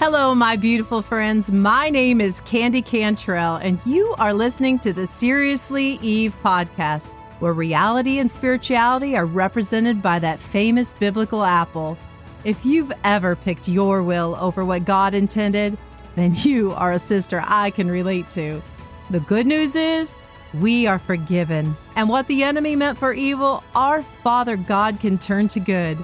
Hello, my beautiful friends. My name is Candy Cantrell, and you are listening to the Seriously Eve podcast, where reality and spirituality are represented by that famous biblical apple. If you've ever picked your will over what God intended, then you are a sister I can relate to. The good news is, we are forgiven, and what the enemy meant for evil, our Father God can turn to good.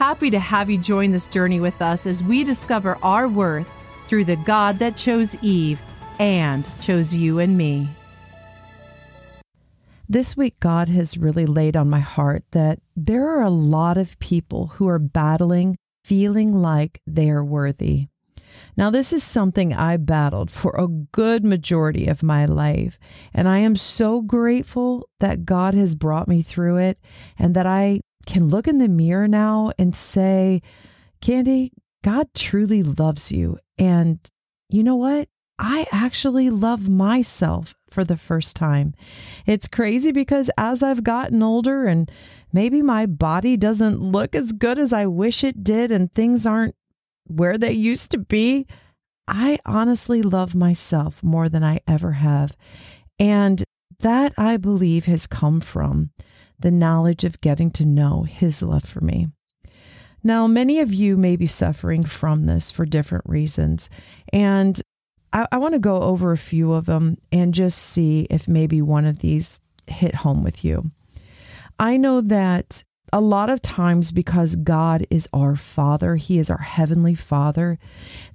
Happy to have you join this journey with us as we discover our worth through the God that chose Eve and chose you and me. This week, God has really laid on my heart that there are a lot of people who are battling feeling like they are worthy. Now, this is something I battled for a good majority of my life, and I am so grateful that God has brought me through it and that I can look in the mirror now and say, Candy, God truly loves you. And you know what? I actually love myself for the first time. It's crazy because as I've gotten older and maybe my body doesn't look as good as I wish it did and things aren't where they used to be, I honestly love myself more than I ever have. And that I believe has come from the knowledge of getting to know His love for me. Now, many of you may be suffering from this for different reasons. And I, I want to go over a few of them and just see if maybe one of these hit home with you. I know that a lot of times because God is our Father, He is our Heavenly Father,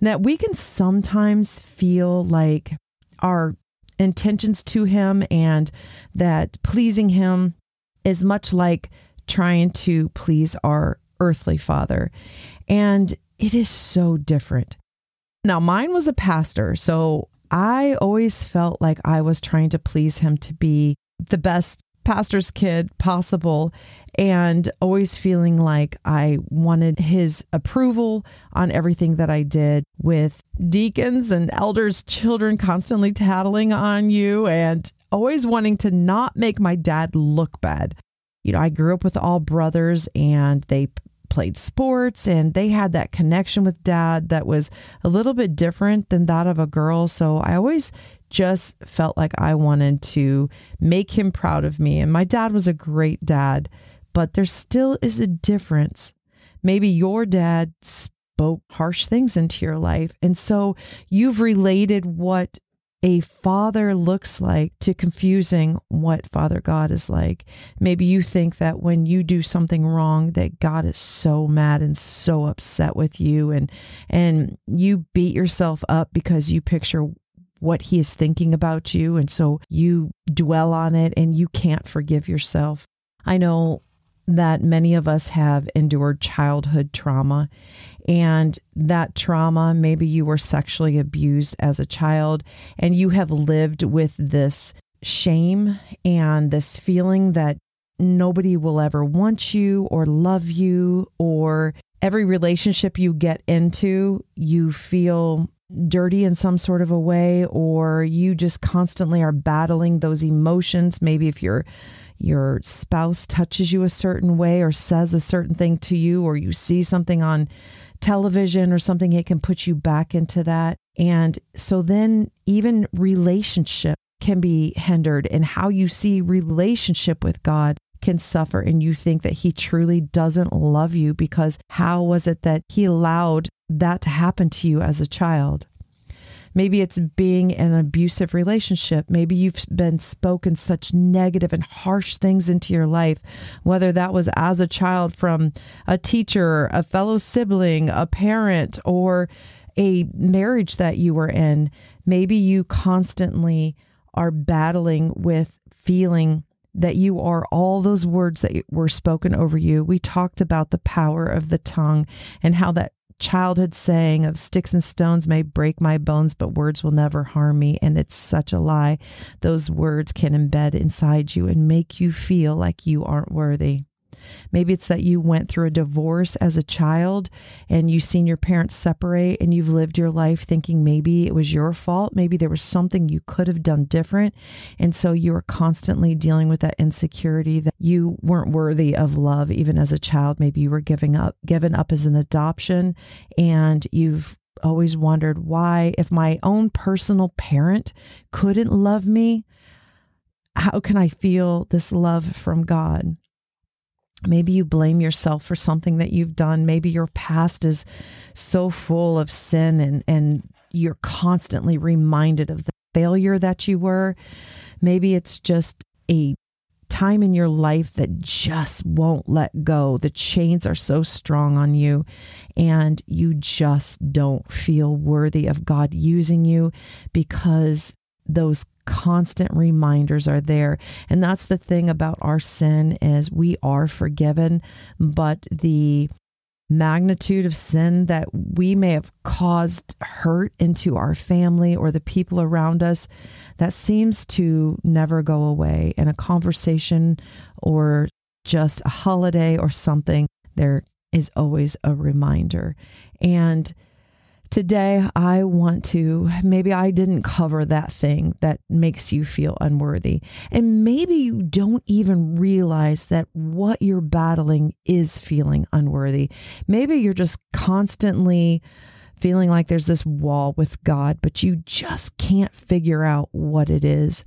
that we can sometimes feel like our intentions to Him and that pleasing Him is much like trying to please our earthly father. And it is so different. Now, mine was a pastor, so I always felt like I was trying to please him to be the best pastor's kid possible and always feeling like I wanted his approval on everything that I did with deacons and elders, children constantly tattling on you and always wanting to not make my dad look bad. You know, I grew up with all brothers and they played sports and they had that connection with dad that was a little bit different than that of a girl. So I always just felt like I wanted to make him proud of me. And my dad was a great dad, but there still is a difference. Maybe your dad spoke harsh things into your life. And so you've related what a father looks like to confusing what Father God is like. Maybe you think that when you do something wrong that God is so mad and so upset with you and and you beat yourself up because you picture what he is thinking about you and so you dwell on it and you can't forgive yourself. I know that many of us have endured childhood trauma. And that trauma, maybe you were sexually abused as a child and you have lived with this shame and this feeling that nobody will ever want you or love you, or every relationship you get into, you feel dirty in some sort of a way, or you just constantly are battling those emotions. Maybe if you're your spouse touches you a certain way or says a certain thing to you, or you see something on television or something, it can put you back into that. And so then even relationship can be hindered, and how you see relationship with God can suffer and you think that he truly doesn't love you because how was it that he allowed that to happen to you as a child? Maybe it's being in an abusive relationship. Maybe you've been spoken such negative and harsh things into your life, whether that was as a child from a teacher, a fellow sibling, a parent, or a marriage that you were in. Maybe you constantly are battling with feeling that you are all those words that were spoken over you. We talked about the power of the tongue and how that childhood saying of sticks and stones may break my bones, but words will never harm me. And it's such a lie. Those words can embed inside you and make you feel like you aren't worthy. Maybe it's that you went through a divorce as a child and you've seen your parents separate and you've lived your life thinking maybe it was your fault. Maybe there was something you could have done different. And so you are constantly dealing with that insecurity that you weren't worthy of love even as a child. Maybe you were giving up, given up as an adoption and you've always wondered why, if my own personal parent couldn't love me, how can I feel this love from God? Maybe you blame yourself for something that you've done. Maybe your past is so full of sin and, and you're constantly reminded of the failure that you were. Maybe it's just a time in your life that just won't let go. The chains are so strong on you, and you just don't feel worthy of God using you because those constant reminders are there. And that's the thing about our sin is we are forgiven but the magnitude of sin that we may have caused hurt into our family or the people around us that seems to never go away. In a conversation or just a holiday or something there is always a reminder. And Today, I want to, maybe I didn't cover that thing that makes you feel unworthy. And maybe you don't even realize that what you're battling is feeling unworthy. Maybe you're just constantly feeling like there's this wall with God, but you just can't figure out what it is.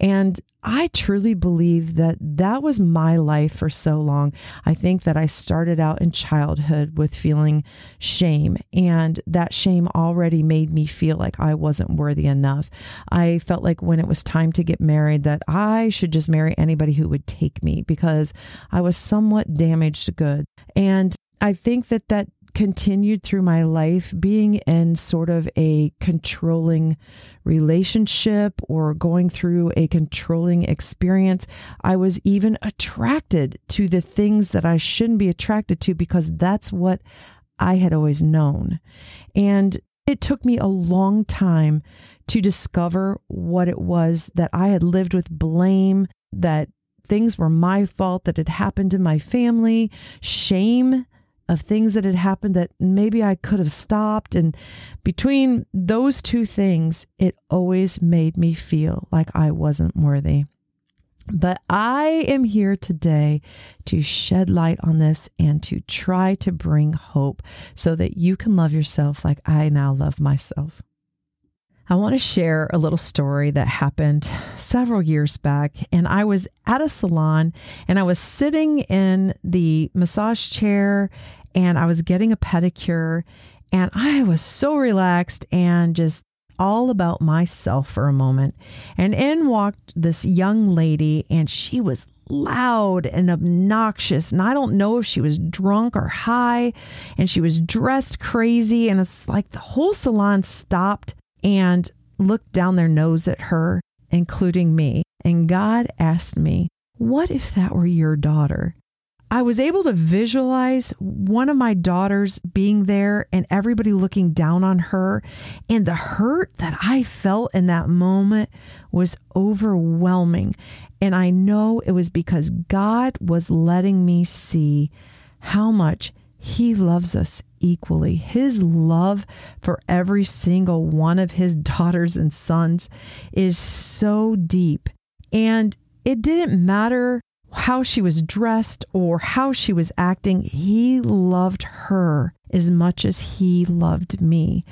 And I truly believe that that was my life for so long. I think that I started out in childhood with feeling shame, and that shame already made me feel like I wasn't worthy enough. I felt like when it was time to get married, that I should just marry anybody who would take me because I was somewhat damaged good. And I think that that continued through my life being in sort of a controlling relationship or going through a controlling experience. I was even attracted to the things that I shouldn't be attracted to because that's what I had always known. And it took me a long time to discover what it was that I had lived with blame, that things were my fault, that had happened to my family, shame of things that had happened that maybe I could have stopped. And between those two things, it always made me feel like I wasn't worthy. But I am here today to shed light on this and to try to bring hope so that you can love yourself like I now love myself. I want to share a little story that happened several years back. And I was at a salon and I was sitting in the massage chair and I was getting a pedicure and I was so relaxed and just all about myself for a moment. And in walked this young lady and she was loud and obnoxious. And I don't know if she was drunk or high and she was dressed crazy. And it's like the whole salon stopped and looked down their nose at her, including me. And God asked me, What if that were your daughter? I was able to visualize one of my daughters being there and everybody looking down on her. And the hurt that I felt in that moment was overwhelming. And I know it was because God was letting me see how much He loves us equally. His love for every single one of His daughters and sons is so deep. And it didn't matter how she was dressed or how she was acting, he loved her as much as he loved me.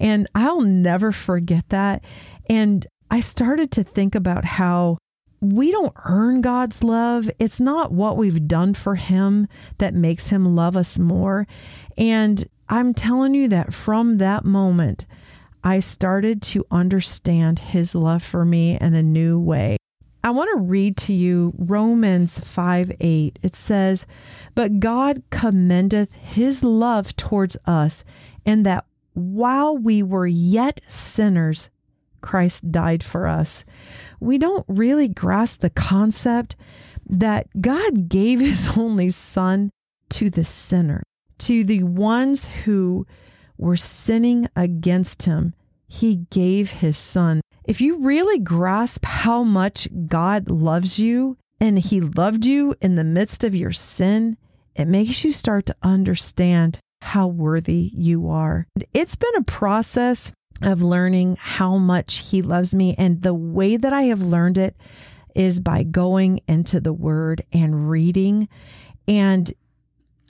And I'll never forget that. And I started to think about how we don't earn God's love. It's not what we've done for him that makes him love us more. And I'm telling you that from that moment, I started to understand his love for me in a new way. I want to read to you Romans 5 8. It says, But God commendeth his love towards us, in that while we were yet sinners, Christ died for us. We don't really grasp the concept that God gave his only son to the sinner, to the ones who were sinning against him. He gave his son if you really grasp how much God loves you and He loved you in the midst of your sin, it makes you start to understand how worthy you are. It's been a process of learning how much He loves me. And the way that I have learned it is by going into the Word and reading. And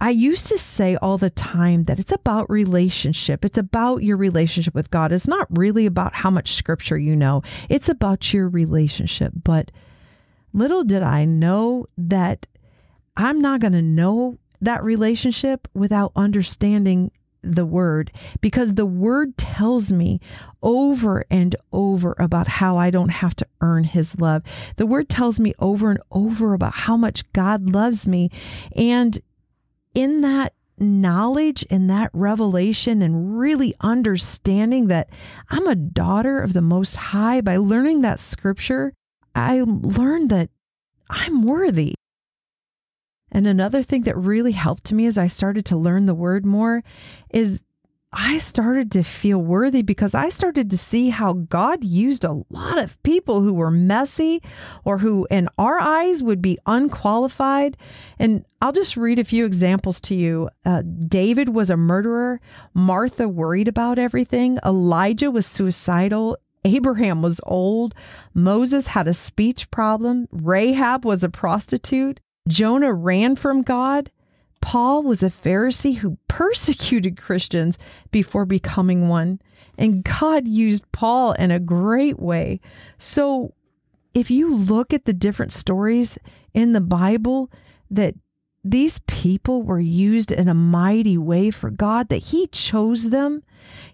I used to say all the time that it's about relationship. It's about your relationship with God. It's not really about how much scripture you know, it's about your relationship. But little did I know that I'm not going to know that relationship without understanding the word because the word tells me over and over about how I don't have to earn his love. The word tells me over and over about how much God loves me. And in that knowledge and that revelation and really understanding that I'm a daughter of the Most High by learning that scripture, I learned that I'm worthy. And another thing that really helped me as I started to learn the word more is I started to feel worthy because I started to see how God used a lot of people who were messy or who, in our eyes, would be unqualified. And I'll just read a few examples to you. Uh, David was a murderer. Martha worried about everything. Elijah was suicidal. Abraham was old. Moses had a speech problem. Rahab was a prostitute. Jonah ran from God. Paul was a Pharisee who persecuted Christians before becoming one. And God used Paul in a great way. So if you look at the different stories in the Bible that these people were used in a mighty way for God, that He chose them.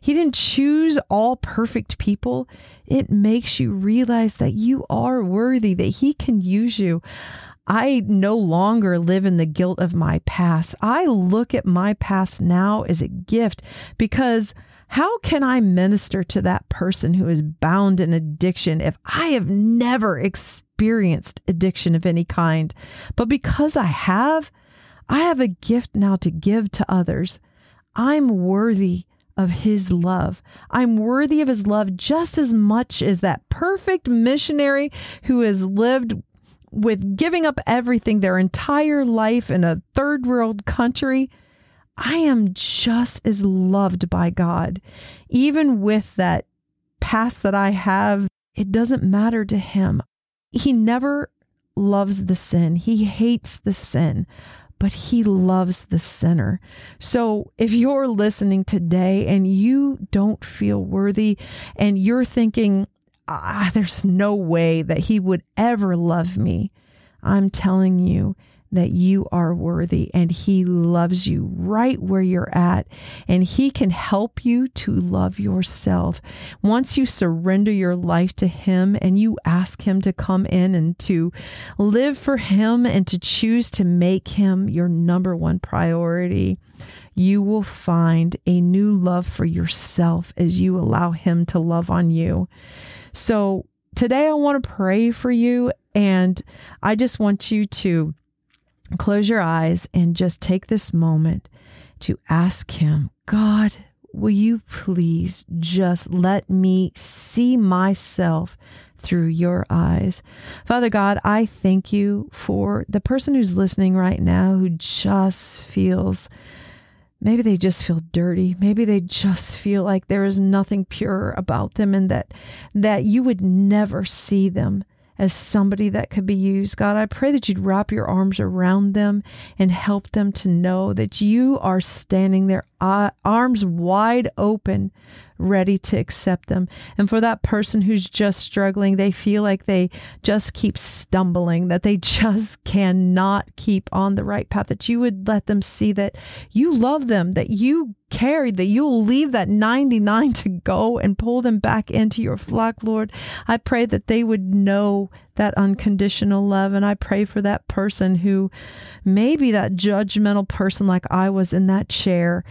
He didn't choose all perfect people. It makes you realize that you are worthy, that He can use you. I no longer live in the guilt of my past. I look at my past now as a gift because how can I minister to that person who is bound in addiction if I have never experienced addiction of any kind? But because I have, I have a gift now to give to others. I'm worthy of his love. I'm worthy of his love just as much as that perfect missionary who has lived with giving up everything, their entire life in a third world country, I am just as loved by God. Even with that past that I have, it doesn't matter to Him. He never loves the sin, He hates the sin. But he loves the sinner. So if you're listening today and you don't feel worthy and you're thinking, ah, there's no way that he would ever love me. I'm telling you that you are worthy and he loves you right where you're at and he can help you to love yourself. Once you surrender your life to him and you ask him to come in and to live for him and to choose to make him your number one priority, you will find a new love for yourself as you allow him to love on you. So today I want to pray for you. And I just want you to close your eyes and just take this moment to ask Him, God, will you please just let me see myself through your eyes? Father God, I thank you for the person who's listening right now who just feels maybe they just feel dirty maybe they just feel like there is nothing pure about them and that that you would never see them as somebody that could be used. God, I pray that you'd wrap your arms around them and help them to know that you are standing there, uh, arms wide open, ready to accept them. And for that person who's just struggling, they feel like they just keep stumbling, that they just cannot keep on the right path, that you would let them see that you love them, that you carried, that you'll leave that 99 to go and pull them back into your flock, Lord. I pray that they would know that unconditional love. And I pray for that person who may be that judgmental person like I was in that chair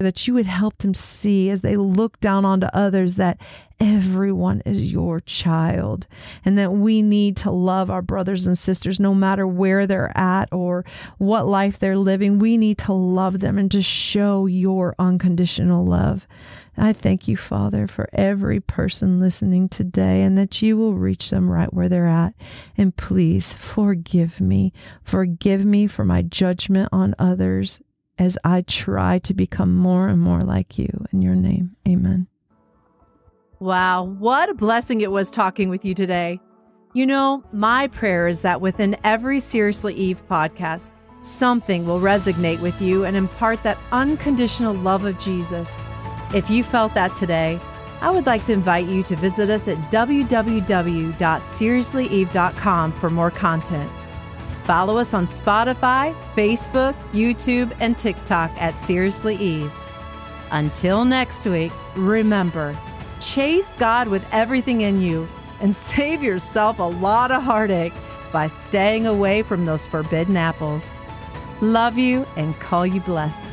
that you would help them see as they look down onto others that everyone is your child and that we need to love our brothers and sisters no matter where they're at or what life they're living. We need to love them and to show your unconditional love. I thank you, Father, for every person listening today and that you will reach them right where they're at. And please forgive me. Forgive me for my judgment on others as I try to become more and more like you. In your name, amen. Wow, what a blessing it was talking with you today. You know, my prayer is that within every Seriously Eve podcast, something will resonate with you and impart that unconditional love of Jesus. If you felt that today, I would like to invite you to visit us at www.seriouslyeve.com for more content. Follow us on Spotify, Facebook, YouTube, and TikTok at Seriously Eve. Until next week, remember chase God with everything in you and save yourself a lot of heartache by staying away from those forbidden apples. Love you and call you blessed.